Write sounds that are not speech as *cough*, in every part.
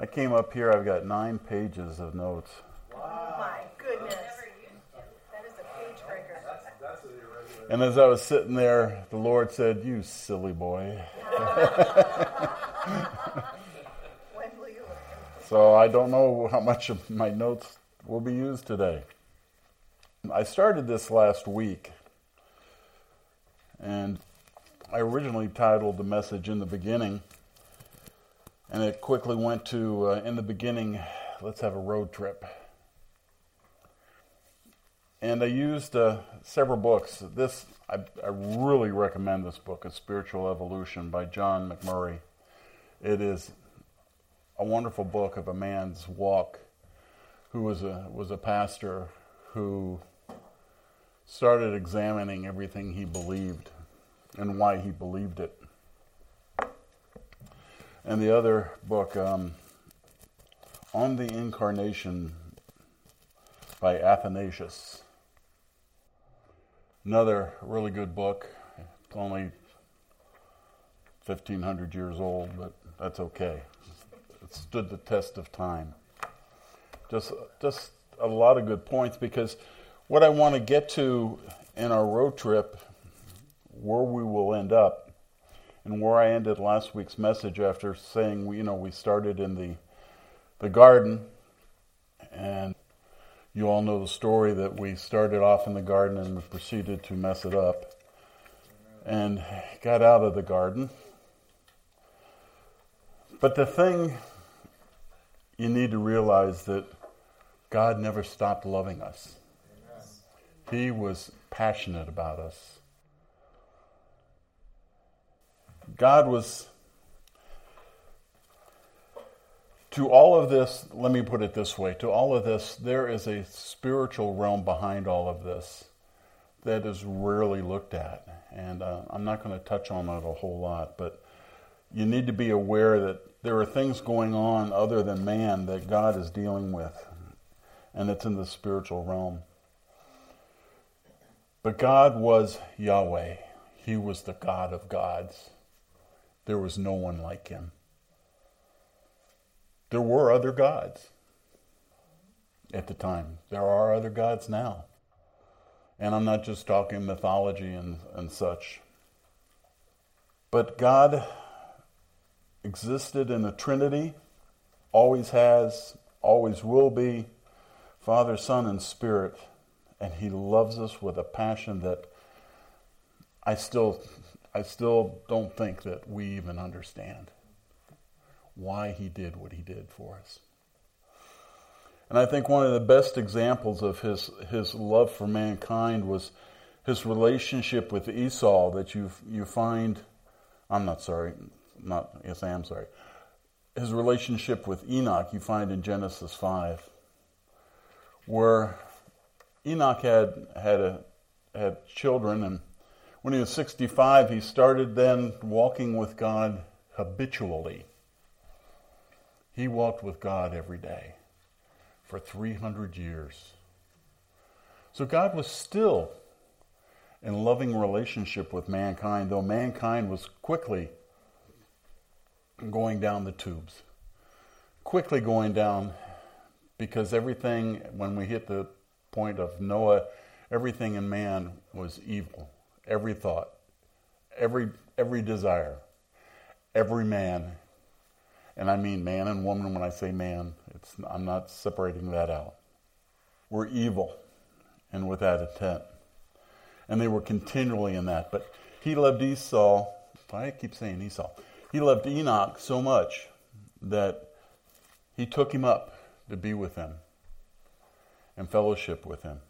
I came up here, I've got nine pages of notes. Oh my goodness. That is a page breaker. And as I was sitting there, the Lord said, You silly boy. *laughs* When will you? So I don't know how much of my notes will be used today. I started this last week, and I originally titled the message In the Beginning, and it quickly went to uh, In the Beginning, let's have a road trip. And I used uh, several books. This, I, I really recommend this book, A Spiritual Evolution by John McMurray. It is a wonderful book of a man's walk who was a, was a pastor who started examining everything he believed and why he believed it. And the other book, um, On the Incarnation by Athanasius. Another really good book. It's only 1,500 years old, but that's okay. It stood the test of time. Just, just a lot of good points because what I want to get to in our road trip, where we will end up, and where I ended last week's message after saying, you know, we started in the the garden, and you all know the story that we started off in the garden and we proceeded to mess it up, and got out of the garden. But the thing you need to realize that God never stopped loving us. He was passionate about us. God was, to all of this, let me put it this way to all of this, there is a spiritual realm behind all of this that is rarely looked at. And uh, I'm not going to touch on it a whole lot, but you need to be aware that there are things going on other than man that God is dealing with, and it's in the spiritual realm. But God was Yahweh, He was the God of gods. There was no one like Him. There were other gods at the time, there are other gods now. And I'm not just talking mythology and, and such. But God existed in the Trinity, always has, always will be, Father, Son, and Spirit, and He loves us with a passion that I still, I still don't think that we even understand why He did what He did for us. And I think one of the best examples of his, his love for mankind was his relationship with Esau that you, you find, I'm not sorry, not, yes, I am sorry. His relationship with Enoch you find in Genesis 5, where Enoch had, had, a, had children, and when he was 65, he started then walking with God habitually. He walked with God every day for 300 years. So God was still in loving relationship with mankind, though mankind was quickly going down the tubes. Quickly going down because everything, when we hit the point of Noah, everything in man was evil. Every thought, every, every desire, every man. And I mean man and woman when I say man, it's, I'm not separating that out. Were evil and without intent. And they were continually in that. But he loved Esau. I keep saying Esau. He loved Enoch so much that he took him up to be with him and fellowship with him.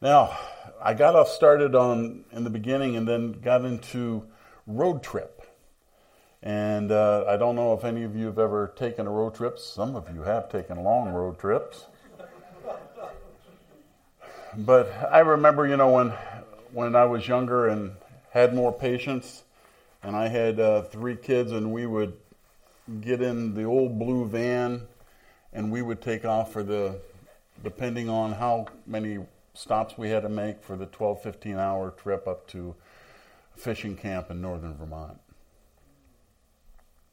Now, I got off started on in the beginning and then got into road trip. And uh, I don't know if any of you have ever taken a road trip. Some of you have taken long road trips. But I remember, you know, when when I was younger and had more patience, and I had uh, three kids, and we would get in the old blue van, and we would take off for the, depending on how many stops we had to make for the 12, 15 hour trip up to a fishing camp in northern Vermont.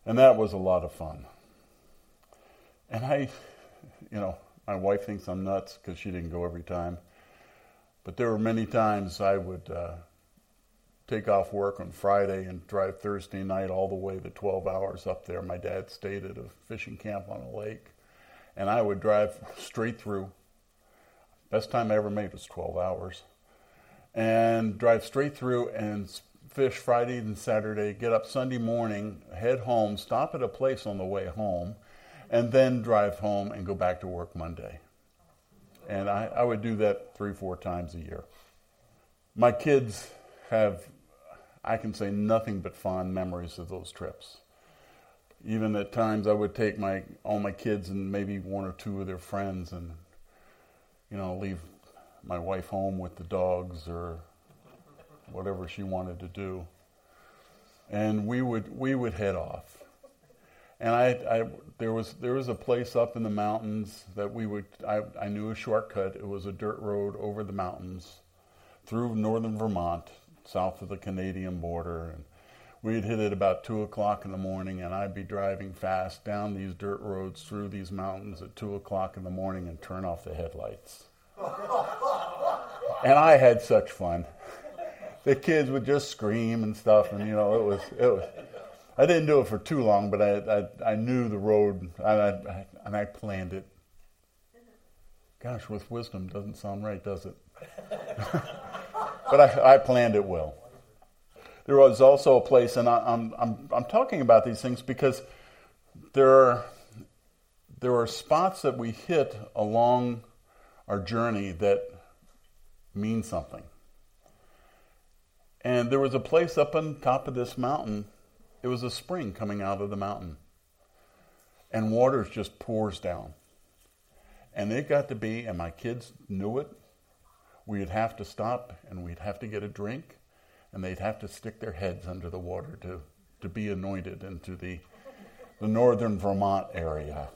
And that was a lot of fun. And I, you know, my wife thinks I'm nuts because she didn't go every time. But there were many times I would uh, take off work on Friday and drive Thursday night all the way the 12 hours up there. My dad stayed at a fishing camp on a lake. And I would drive *laughs* straight through. Best time I ever made was 12 hours. And drive straight through and fish Friday and Saturday, get up Sunday morning, head home, stop at a place on the way home, and then drive home and go back to work Monday. And I, I would do that three, four times a year. My kids have, I can say, nothing but fond memories of those trips. Even at times, I would take my all my kids and maybe one or two of their friends, and you know, leave my wife home with the dogs or whatever she wanted to do. And we would we would head off. And I, I there was there was a place up in the mountains that we would I, I knew a shortcut. It was a dirt road over the mountains through northern Vermont, south of the Canadian border, and we'd hit it about two o'clock in the morning, and I'd be driving fast down these dirt roads through these mountains at two o'clock in the morning and turn off the headlights. and I had such fun the kids would just scream and stuff, and you know, it was it was. I didn't do it for too long, but I I, I knew the road, and I, and I planned it. Gosh, with wisdom doesn't sound right, does it? *laughs* but I, I planned it well. There was also a place, and I, I'm I'm I'm talking about these things because there are there are spots that we hit along our journey that mean something. And there was a place up on top of this mountain. It was a spring coming out of the mountain. And water just pours down. And it got to be, and my kids knew it, we'd have to stop and we'd have to get a drink. And they'd have to stick their heads under the water to, to be anointed into the, the northern Vermont area.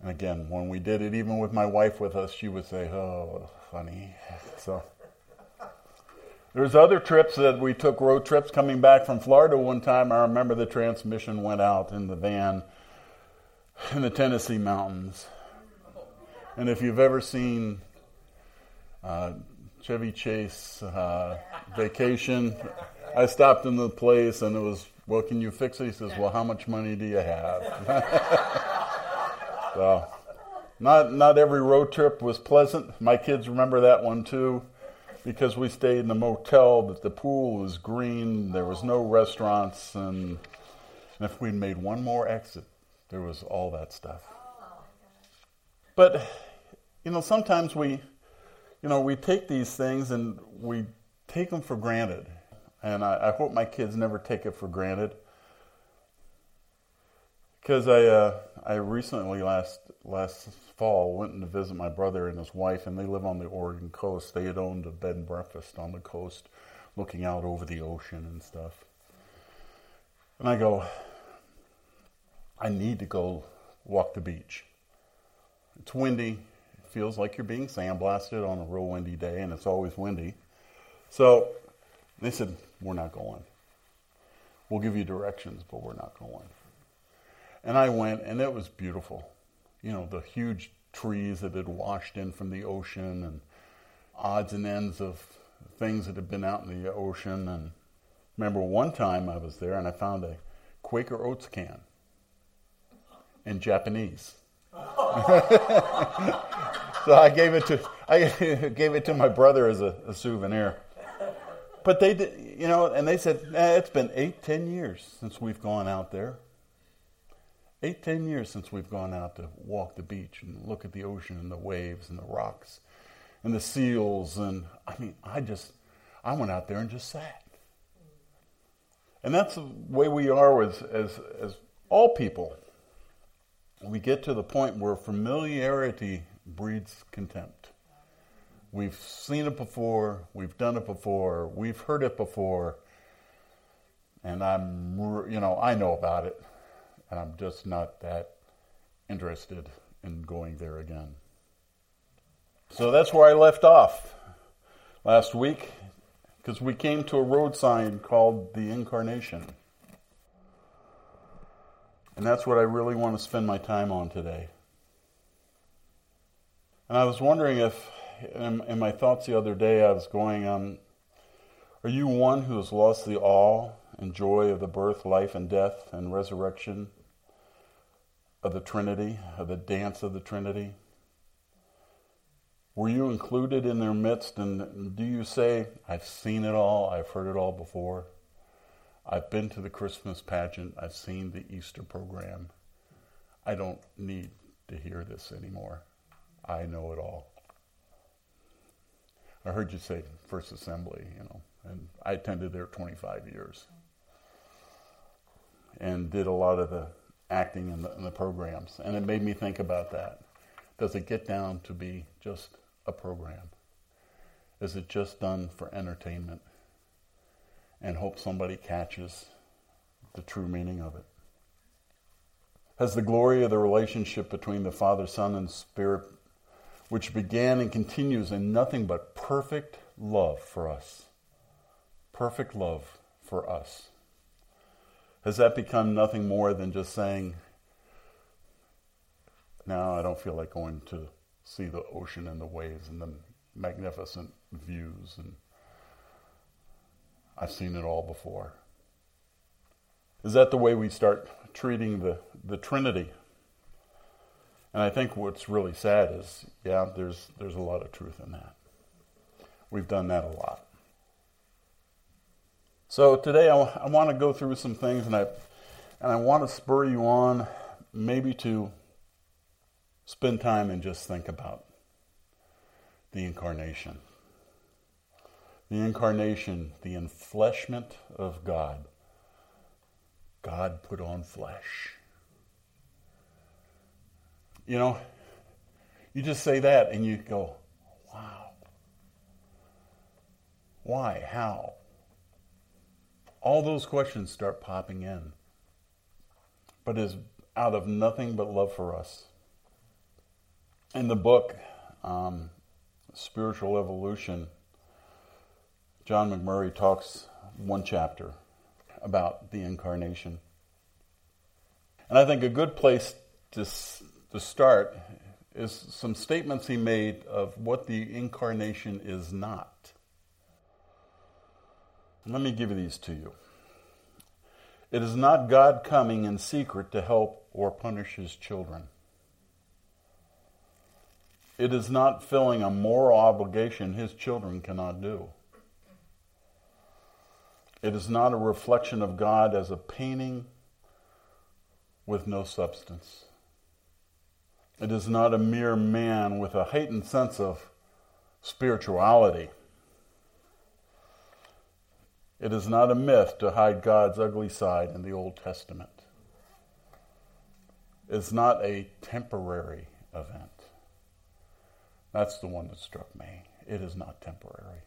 And again, when we did it, even with my wife with us, she would say, Oh, funny. So there's other trips that we took road trips coming back from Florida one time. I remember the transmission went out in the van in the Tennessee mountains. And if you've ever seen uh, Chevy Chase uh, vacation, I stopped in the place and it was, well, can you fix it? He says, well, how much money do you have? *laughs* so, not, not every road trip was pleasant. My kids remember that one too because we stayed in a motel that the pool was green, there was no restaurants, and, and if we'd made one more exit, there was all that stuff. But, you know, sometimes we, you know, we take these things and we take them for granted. And I, I hope my kids never take it for granted. Because I, uh, I recently, last, last fall, went in to visit my brother and his wife, and they live on the Oregon coast. They had owned a bed and breakfast on the coast, looking out over the ocean and stuff. And I go, I need to go walk the beach. It's windy. Feels like you're being sandblasted on a real windy day, and it's always windy. So they said, We're not going. We'll give you directions, but we're not going. And I went, and it was beautiful you know, the huge trees that had washed in from the ocean and odds and ends of things that had been out in the ocean. And remember one time I was there and I found a Quaker Oats can in Japanese. *laughs* so I gave it to I *laughs* gave it to my brother as a, a souvenir. But they did, you know, and they said eh, it's been eight, ten years since we've gone out there eight, ten years since we've gone out to walk the beach and look at the ocean and the waves and the rocks and the seals. And I mean, I just, I went out there and just sat. And that's the way we are as, as, as all people. We get to the point where familiarity breeds contempt. We've seen it before, we've done it before, we've heard it before, and I'm, you know, I know about it and I'm just not that interested in going there again. So that's where I left off last week because we came to a road sign called the Incarnation. And that's what I really want to spend my time on today. And I was wondering if, in, in my thoughts the other day, I was going, um, Are you one who has lost the awe and joy of the birth, life, and death and resurrection of the Trinity, of the dance of the Trinity? Were you included in their midst? And do you say, I've seen it all, I've heard it all before? I've been to the Christmas pageant, I've seen the Easter program. I don't need to hear this anymore. I know it all. I heard you say First Assembly, you know, and I attended there 25 years and did a lot of the acting in the, the programs. And it made me think about that. Does it get down to be just a program? Is it just done for entertainment and hope somebody catches the true meaning of it? Has the glory of the relationship between the Father, Son, and Spirit, which began and continues in nothing but perfect love for us, perfect love for us, has that become nothing more than just saying, now I don't feel like going to see the ocean and the waves and the magnificent views and I've seen it all before. Is that the way we start treating the, the Trinity? And I think what's really sad is, yeah, there's, there's a lot of truth in that. We've done that a lot. So today I, w- I want to go through some things and I, and I want to spur you on maybe to spend time and just think about the incarnation. The incarnation, the enfleshment of God. God put on flesh. You know, you just say that and you go, wow. Why? How? All those questions start popping in. But is out of nothing but love for us. In the book, um, Spiritual Evolution, John McMurray talks one chapter about the incarnation. And I think a good place to, to start is some statements he made of what the incarnation is not. Let me give these to you. It is not God coming in secret to help or punish his children. It is not filling a moral obligation his children cannot do. It is not a reflection of God as a painting with no substance. It is not a mere man with a heightened sense of spirituality. It is not a myth to hide God's ugly side in the Old Testament. It's not a temporary event. That's the one that struck me. It is not temporary.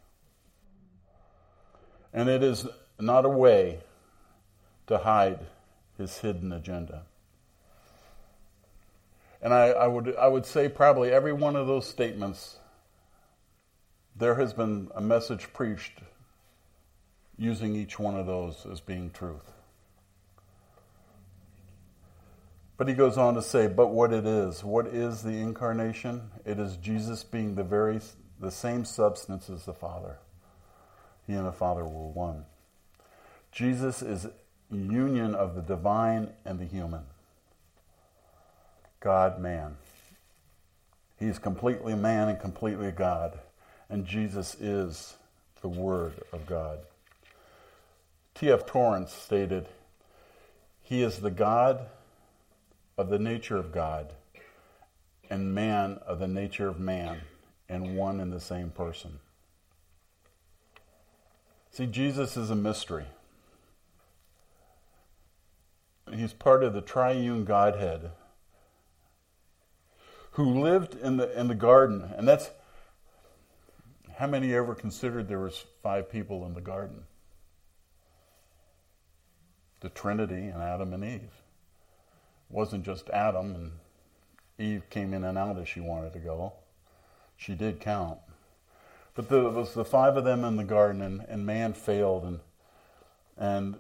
And it is not a way to hide his hidden agenda. And I, I, would, I would say probably every one of those statements, there has been a message preached using each one of those as being truth. But he goes on to say, but what it is, what is the incarnation? It is Jesus being the very the same substance as the Father. He and the Father were one. Jesus is union of the divine and the human. God man. He is completely man and completely God. And Jesus is the Word of God. T.F. Torrance stated, He is the God of the nature of God and man of the nature of man and one and the same person. See, Jesus is a mystery. He's part of the triune Godhead who lived in the, in the garden. And that's how many ever considered there was five people in the garden? The Trinity and Adam and Eve It wasn't just Adam and Eve came in and out as she wanted to go. She did count. But there was the five of them in the garden, and, and man failed, and and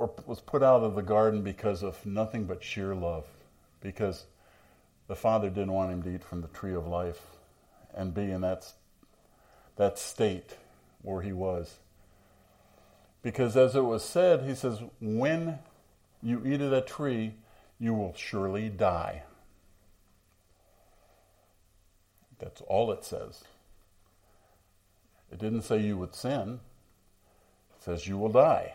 or was put out of the garden because of nothing but sheer love, because the Father didn't want him to eat from the tree of life and be in that, that state where he was. Because as it was said, he says, when you eat of that tree, you will surely die. That's all it says. It didn't say you would sin, it says you will die.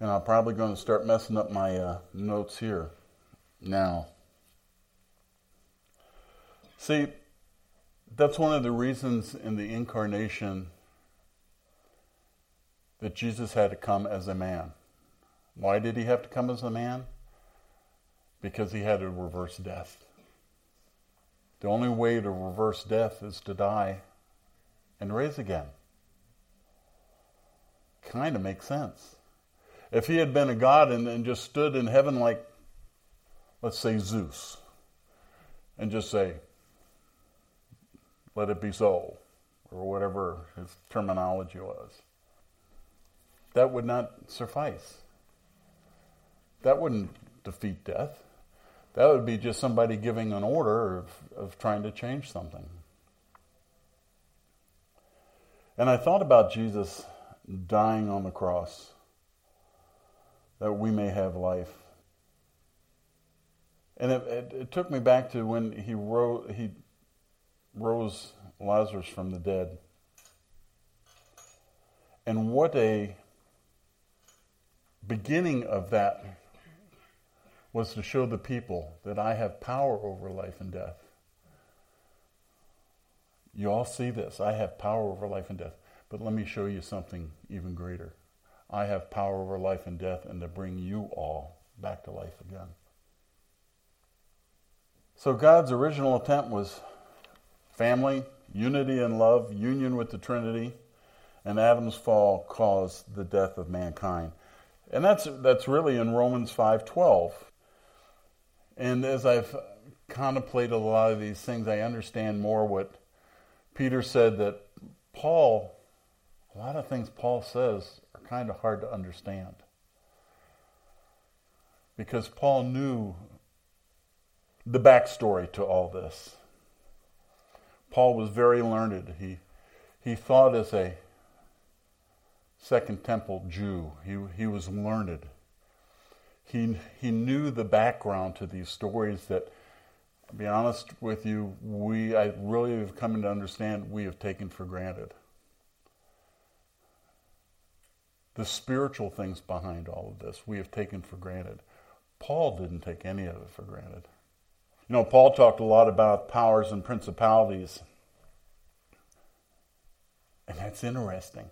And I'm probably going to start messing up my uh, notes here now. See, that's one of the reasons in the incarnation that Jesus had to come as a man. Why did he have to come as a man? Because he had to reverse death. The only way to reverse death is to die and raise again. Kind of makes sense. If he had been a god and, and just stood in heaven like, let's say, Zeus, and just say, let it be so, or whatever his terminology was, that would not suffice. That wouldn't defeat death. That would be just somebody giving an order of, of trying to change something. And I thought about Jesus dying on the cross that we may have life. And it, it, it took me back to when he, he rose Lazarus from the dead. And what a beginning of that was to show the people that I have power over life and death. You all see this. I have power over life and death. But let me show you something even greater. I have power over life and death and to bring you all back to life again. So God's original attempt was family, unity and love, union with the Trinity, and Adam's fall caused the death of mankind. And that's that's really in Romans 5:12. And as I've contemplated a lot of these things, I understand more what Peter said that Paul a lot of things Paul says are kind of hard to understand. Because Paul knew the backstory to all this. Paul was very learned. He, he thought as a Second Temple Jew, he, he was learned. He, he knew the background to these stories that, to be honest with you, we I really have come to understand we have taken for granted. the spiritual things behind all of this we have taken for granted. Paul didn't take any of it for granted. You know, Paul talked a lot about powers and principalities. And that's interesting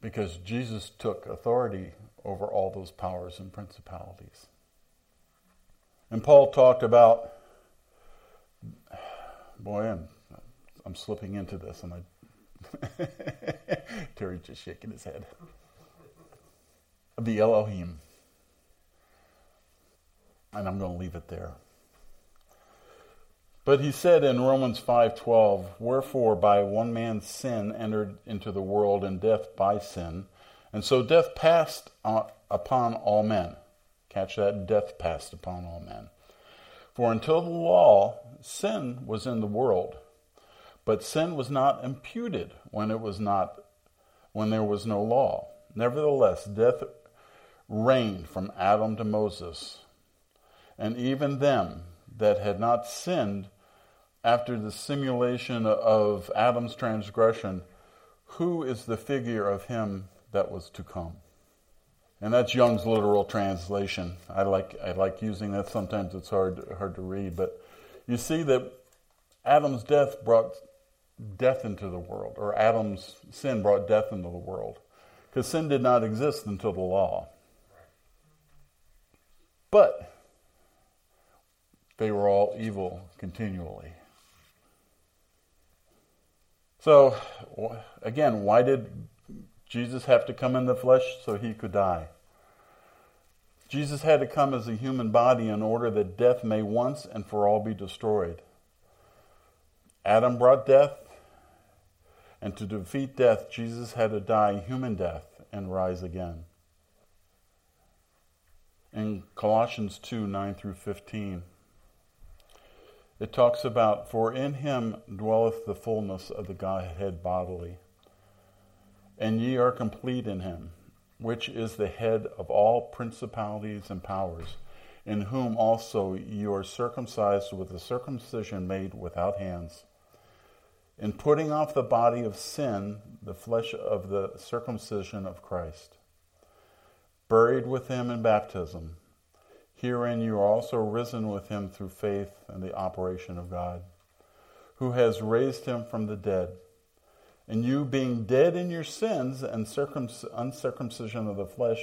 because Jesus took authority over all those powers and principalities. And Paul talked about, boy, I'm, I'm slipping into this and I *laughs* Terry's just shaking his head. The Elohim. And I'm going to leave it there. But he said in Romans 5:12, "Wherefore by one man's sin entered into the world and death by sin, and so death passed uh, upon all men." Catch that, death passed upon all men. For until the law, sin was in the world, but sin was not imputed when it was not when there was no law. Nevertheless, death reigned from Adam to Moses, and even them that had not sinned after the simulation of Adam's transgression, who is the figure of him that was to come? And that's Young's literal translation. I like I like using that. Sometimes it's hard hard to read, but you see that Adam's death brought death into the world, or Adam's sin brought death into the world. Because sin did not exist until the law. But they were all evil continually. So, again, why did Jesus have to come in the flesh so he could die? Jesus had to come as a human body in order that death may once and for all be destroyed. Adam brought death, And to defeat death, Jesus had to die human death and rise again. In Colossians 2 9 through 15, it talks about, For in him dwelleth the fullness of the Godhead bodily, and ye are complete in him, which is the head of all principalities and powers, in whom also you are circumcised with a circumcision made without hands in putting off the body of sin, the flesh of the circumcision of Christ, buried with him in baptism. Herein you are also risen with him through faith and the operation of God, who has raised him from the dead. And you, being dead in your sins and uncircumcision of the flesh,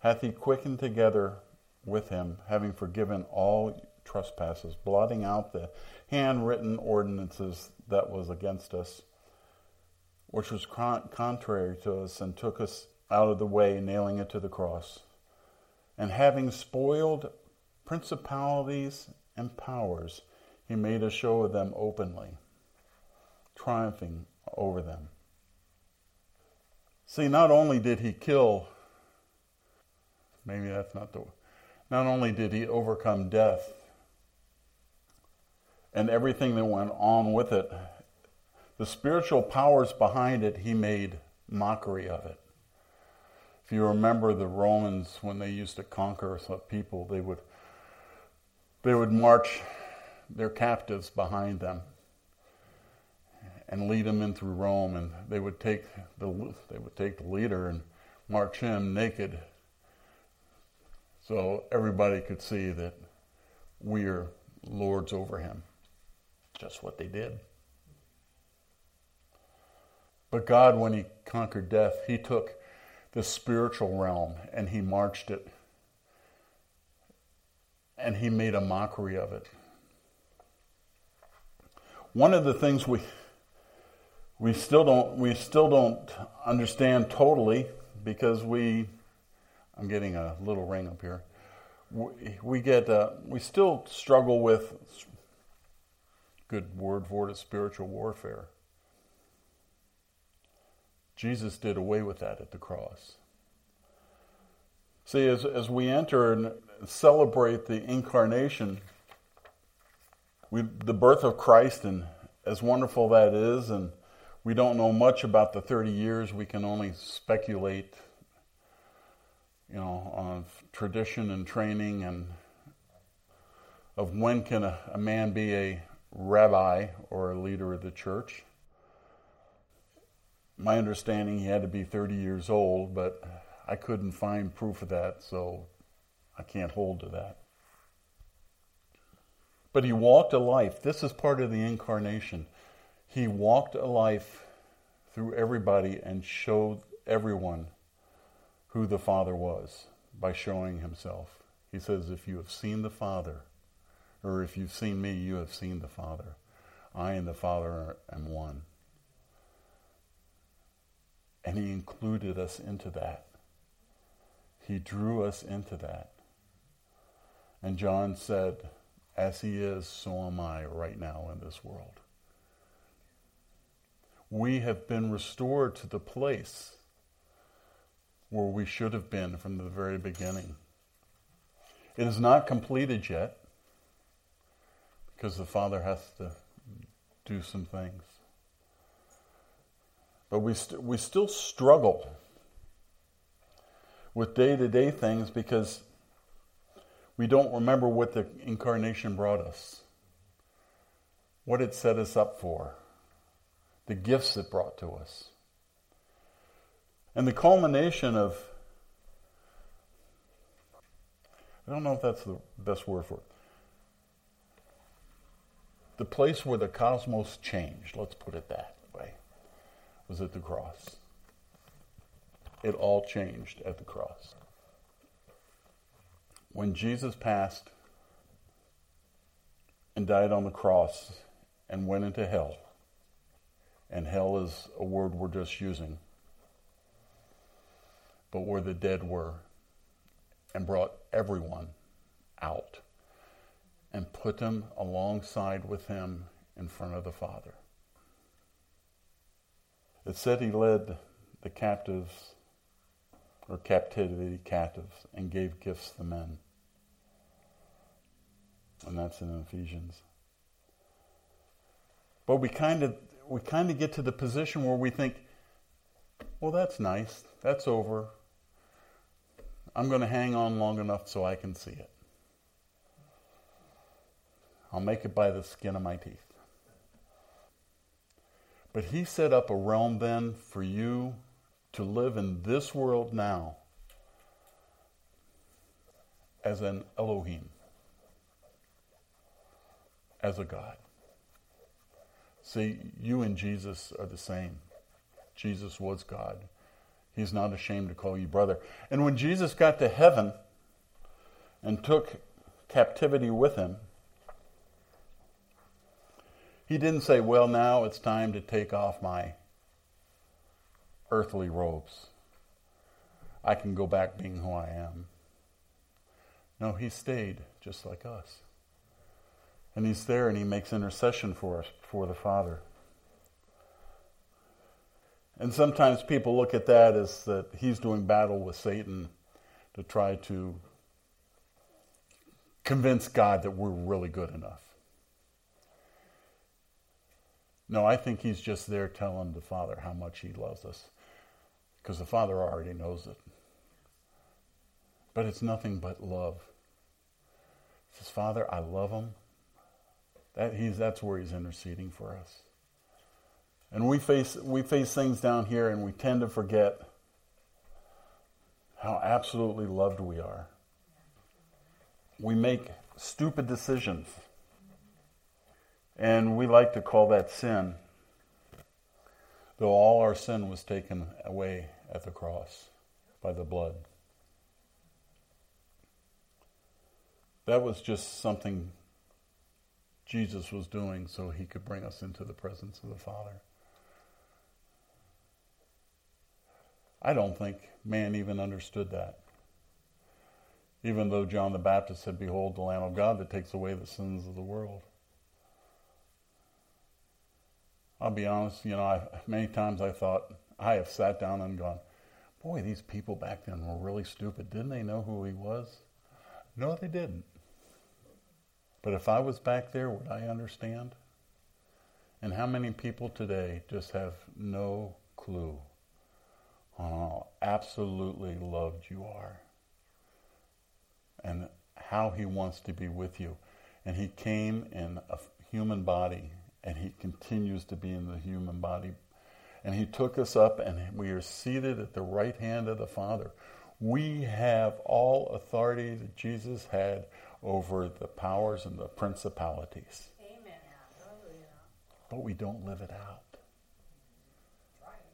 hath he quickened together with him, having forgiven all trespasses, blotting out the handwritten ordinances that was against us, which was contrary to us, and took us out of the way, nailing it to the cross. And having spoiled principalities and powers, he made a show of them openly, triumphing over them. See, not only did he kill, maybe that's not the, not only did he overcome death, and everything that went on with it, the spiritual powers behind it, he made mockery of it. If you remember the Romans when they used to conquer people, they would they would march their captives behind them and lead them in through Rome, and they would take the they would take the leader and march him naked, so everybody could see that we are lords over him. Just what they did. But God, when He conquered death, He took the spiritual realm and He marched it. And He made a mockery of it. One of the things we we still don't we still don't understand totally because we I'm getting a little ring up here. We, we get uh, we still struggle with good word for it spiritual warfare. Jesus did away with that at the cross. See, as, as we enter and celebrate the incarnation, we, the birth of Christ, and as wonderful that is, and we don't know much about the 30 years, we can only speculate, you know, on tradition and training and of when can a, a man be a rabbi or a leader of the church. My understanding, he had to be 30 years old, but I couldn't find proof of that, so I can't hold to that. But he walked a life. This is part of the incarnation. He walked a life through everybody and showed everyone who the Father was by showing himself. He says, If you have seen the Father, or if you've seen me, you have seen the Father. I and the Father am one. And He included us into that. He drew us into that. And John said, As He is, so am I right now in this world. We have been restored to the place where we should have been from the very beginning. It is not completed yet because the Father has to do some things. But we, st- we still struggle with day to day things because we don't remember what the incarnation brought us, what it set us up for, the gifts it brought to us. And the culmination of, I don't know if that's the best word for it the place where the cosmos changed, let's put it that was at the cross. It all changed at the cross. When Jesus passed and died on the cross and went into hell, and hell is a word we're just using, but where the dead were, and brought everyone out and put them alongside with him in front of the Father. It said he led the captives or captivity captives and gave gifts to men. And that's in Ephesians. But we kind of we kind of get to the position where we think, well, that's nice. That's over. I'm going to hang on long enough so I can see it. I'll make it by the skin of my teeth. But he set up a realm then for you to live in this world now as an Elohim, as a God. See, you and Jesus are the same. Jesus was God. He's not ashamed to call you brother. And when Jesus got to heaven and took captivity with him, he didn't say, Well, now it's time to take off my earthly robes. I can go back being who I am. No, he stayed just like us. And he's there and he makes intercession for us before the Father. And sometimes people look at that as that he's doing battle with Satan to try to convince God that we're really good enough. No, I think he's just there telling the Father how much he loves us because the Father already knows it. But it's nothing but love. He says, Father, I love him. That he's, that's where he's interceding for us. And we face, we face things down here and we tend to forget how absolutely loved we are. We make stupid decisions. And we like to call that sin, though all our sin was taken away at the cross by the blood. That was just something Jesus was doing so he could bring us into the presence of the Father. I don't think man even understood that. Even though John the Baptist said, Behold, the Lamb of God that takes away the sins of the world. I'll be honest, you know, I, many times I thought, I have sat down and gone, boy, these people back then were really stupid. Didn't they know who he was? No, they didn't. But if I was back there, would I understand? And how many people today just have no clue on how absolutely loved you are and how he wants to be with you. And he came in a human body and he continues to be in the human body. And he took us up and we are seated at the right hand of the Father. We have all authority that Jesus had over the powers and the principalities. Amen. But we don't live it out.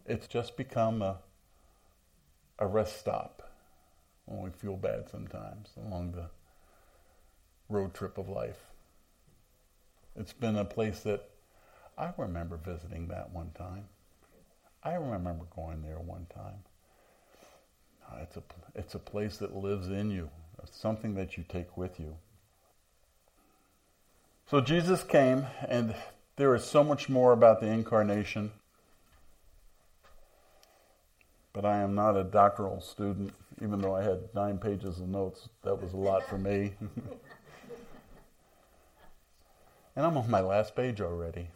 It's just become a, a rest stop when we feel bad sometimes along the road trip of life. It's been a place that I remember visiting that one time. I remember going there one time. Ah, it's a, it's a place that lives in you. It's something that you take with you. So Jesus came, and there is so much more about the incarnation. But I am not a doctoral student, even though I had nine pages of notes. That was a lot for me. *laughs* and I'm on my last page already.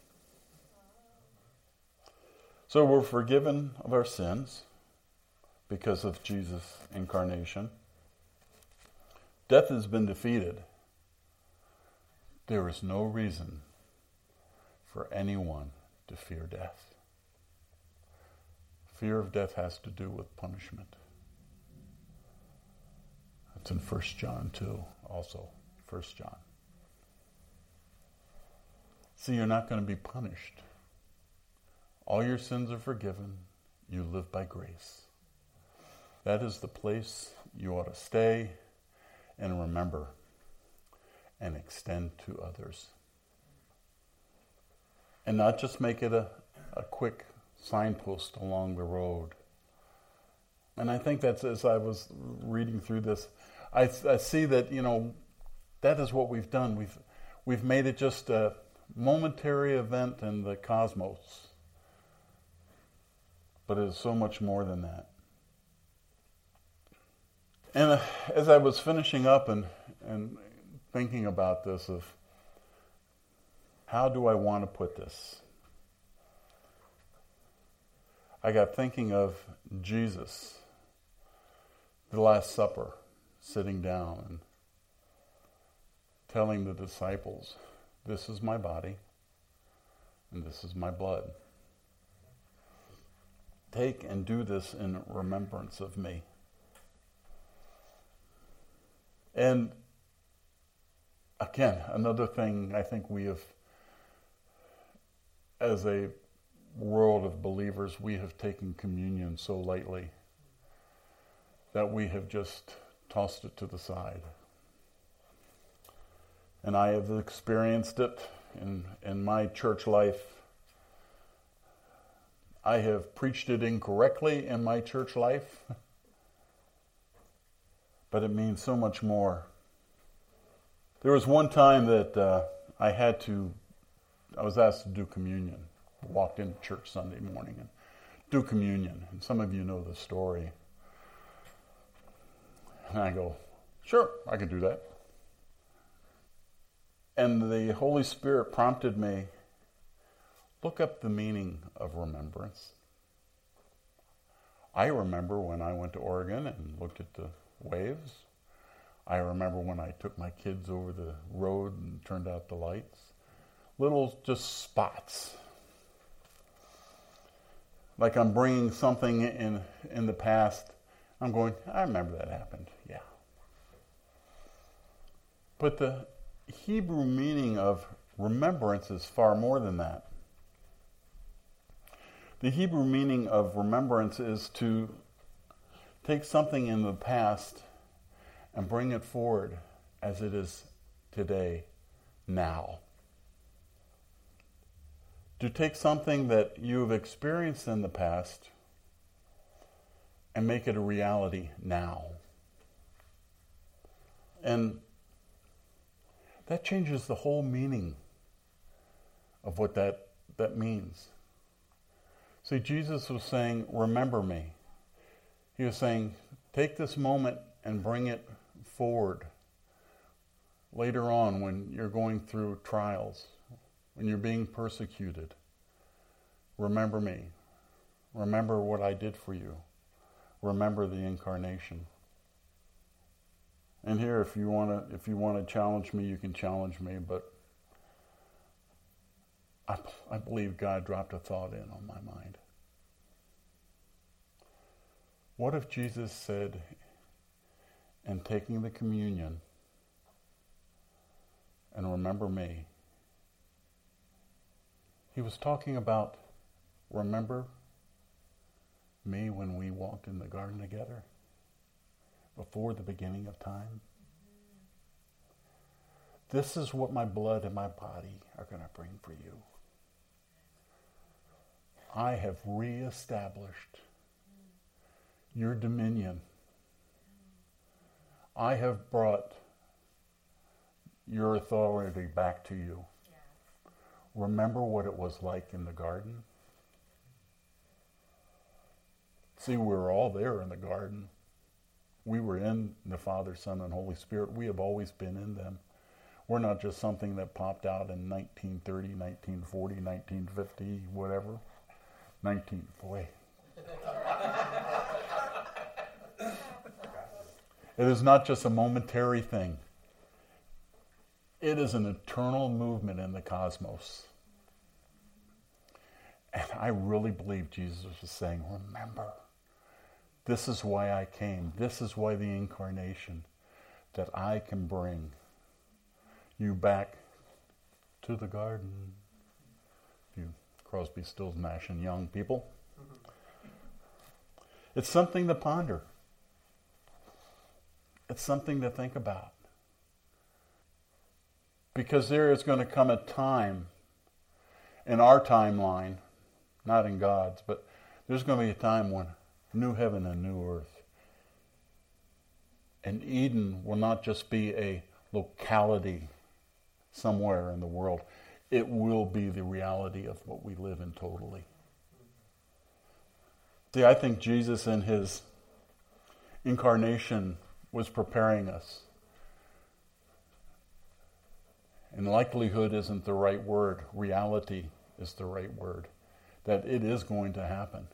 So we're forgiven of our sins because of Jesus' incarnation. Death has been defeated. There is no reason for anyone to fear death. Fear of death has to do with punishment. That's in 1 John 2, also. 1 John. See, you're not going to be punished. All your sins are forgiven. You live by grace. That is the place you ought to stay and remember and extend to others. And not just make it a, a quick signpost along the road. And I think that's as I was reading through this, I, I see that, you know, that is what we've done. We've, we've made it just a momentary event in the cosmos but it is so much more than that. And uh, as I was finishing up and, and thinking about this, of how do I want to put this? I got thinking of Jesus, the Last Supper, sitting down and telling the disciples, This is my body and this is my blood. Take and do this in remembrance of me. And again, another thing I think we have, as a world of believers, we have taken communion so lightly that we have just tossed it to the side. And I have experienced it in, in my church life. I have preached it incorrectly in my church life, but it means so much more. There was one time that uh, I had to, I was asked to do communion. I walked into church Sunday morning and do communion. And some of you know the story. And I go, sure, I can do that. And the Holy Spirit prompted me look up the meaning of remembrance. I remember when I went to Oregon and looked at the waves. I remember when I took my kids over the road and turned out the lights. Little just spots. Like I'm bringing something in in the past. I'm going, I remember that happened. Yeah. But the Hebrew meaning of remembrance is far more than that. The Hebrew meaning of remembrance is to take something in the past and bring it forward as it is today, now. To take something that you have experienced in the past and make it a reality now. And that changes the whole meaning of what that, that means. See, Jesus was saying, Remember me. He was saying, Take this moment and bring it forward later on when you're going through trials, when you're being persecuted. Remember me. Remember what I did for you. Remember the incarnation. And here, if you want to, if you want to challenge me, you can challenge me. But I, I believe God dropped a thought in on my mind. What if Jesus said, in taking the communion, and remember me, he was talking about remember me when we walked in the garden together? before the beginning of time. This is what my blood and my body are going to bring for you. I have reestablished your dominion. I have brought your authority back to you. Remember what it was like in the garden? See, we were all there in the garden. We were in the Father, Son, and Holy Spirit. We have always been in them. We're not just something that popped out in 1930, 1940, 1950, whatever. 19, boy. *laughs* it is not just a momentary thing. It is an eternal movement in the cosmos. And I really believe Jesus was saying, remember. This is why I came. This is why the incarnation, that I can bring you back to the garden. You Crosby, Stills, Nash, and Young people. It's something to ponder. It's something to think about. Because there is going to come a time in our timeline, not in God's, but there's going to be a time when new heaven and new earth. And Eden will not just be a locality somewhere in the world, it will be the reality of what we live in totally. See, I think Jesus in his incarnation was preparing us. And likelihood isn't the right word, reality is the right word. That it is going to happen.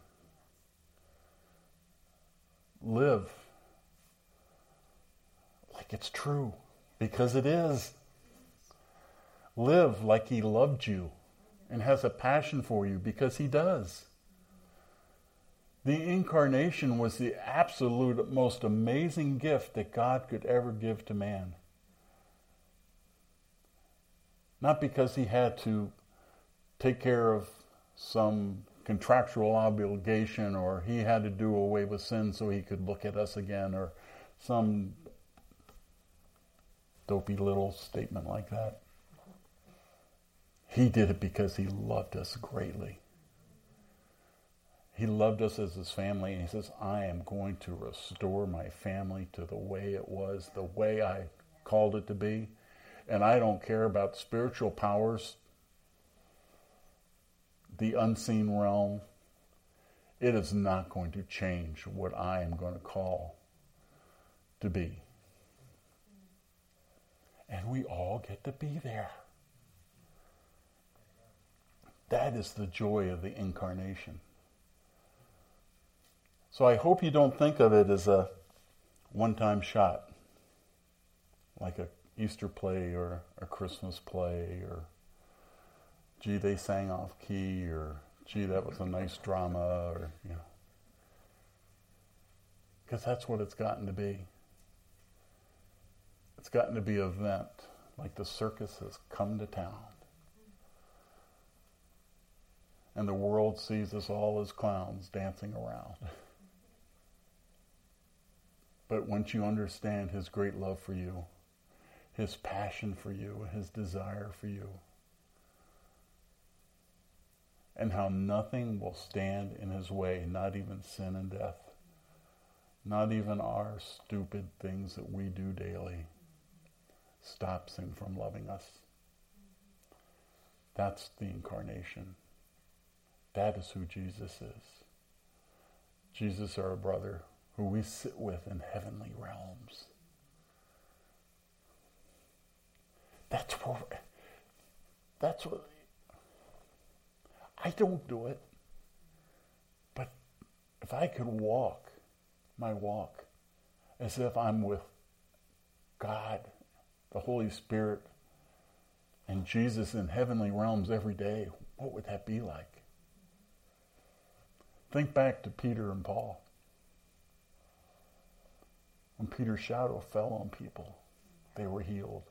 Live like it's true, because it is. Live like He loved you and has a passion for you, because He does. The incarnation was the absolute most amazing gift that God could ever give to man. Not because he had to take care of some contractual obligation or he had to do away with sin so he could look at us again or some dopey little statement like that. He did it because he loved us greatly. He loved us as his family, and he says, I am going to restore my family to the way it was, the way I called it to be. And I don't care about spiritual powers, the unseen realm. It is not going to change what I am going to call to be. And we all get to be there. That is the joy of the incarnation. So I hope you don't think of it as a one time shot, like a Easter play or a Christmas play, or gee, they sang off key, or gee, that was a nice drama, or, you know. Because that's what it's gotten to be. It's gotten to be an event, like the circus has come to town. And the world sees us all as clowns dancing around. But once you understand his great love for you, his passion for you, his desire for you, and how nothing will stand in his way, not even sin and death, not even our stupid things that we do daily, stops him from loving us. That's the incarnation. That is who Jesus is. Jesus, our brother, who we sit with in heavenly realms. That's what, that's what, I don't do it. But if I could walk my walk as if I'm with God, the Holy Spirit, and Jesus in heavenly realms every day, what would that be like? Think back to Peter and Paul when Peter's shadow fell on people, they were healed.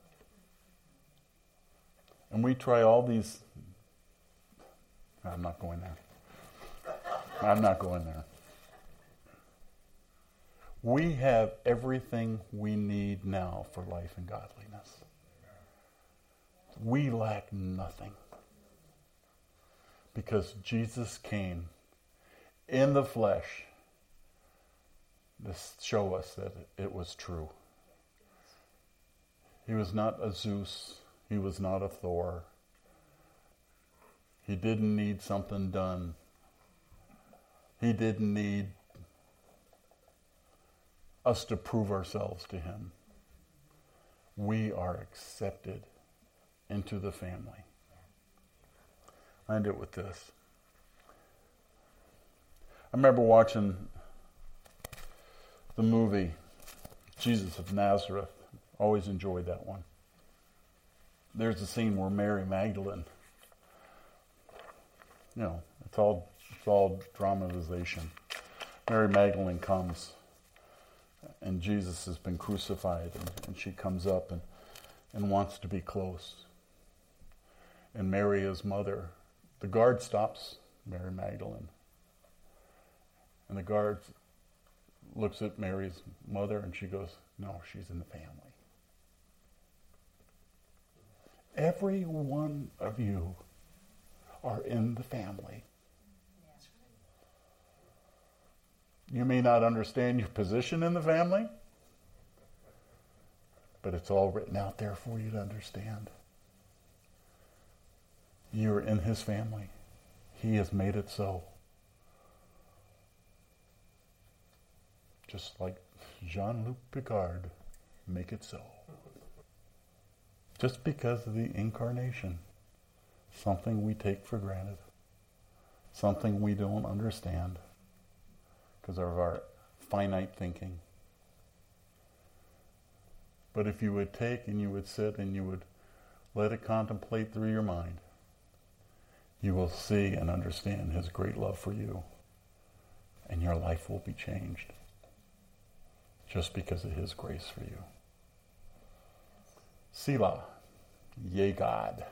And we try all these. I'm not going there. I'm not going there. We have everything we need now for life and godliness. We lack nothing. Because Jesus came in the flesh to show us that it was true. He was not a Zeus. He was not a Thor. He didn't need something done. He didn't need us to prove ourselves to him. We are accepted into the family. I end it with this. I remember watching the movie Jesus of Nazareth. Always enjoyed that one. There's a scene where Mary Magdalene, you know, it's all it's all dramatization. Mary Magdalene comes, and Jesus has been crucified, and, and she comes up and, and wants to be close. And Mary, his mother, the guard stops Mary Magdalene. And the guard looks at Mary's mother and she goes, No, she's in the family. Every one of you are in the family. You may not understand your position in the family, but it's all written out there for you to understand. You're in his family. He has made it so. Just like Jean Luc Picard, make it so. Just because of the incarnation, something we take for granted, something we don't understand because of our finite thinking. But if you would take and you would sit and you would let it contemplate through your mind, you will see and understand His great love for you, and your life will be changed just because of His grace for you. Selah, yea, God.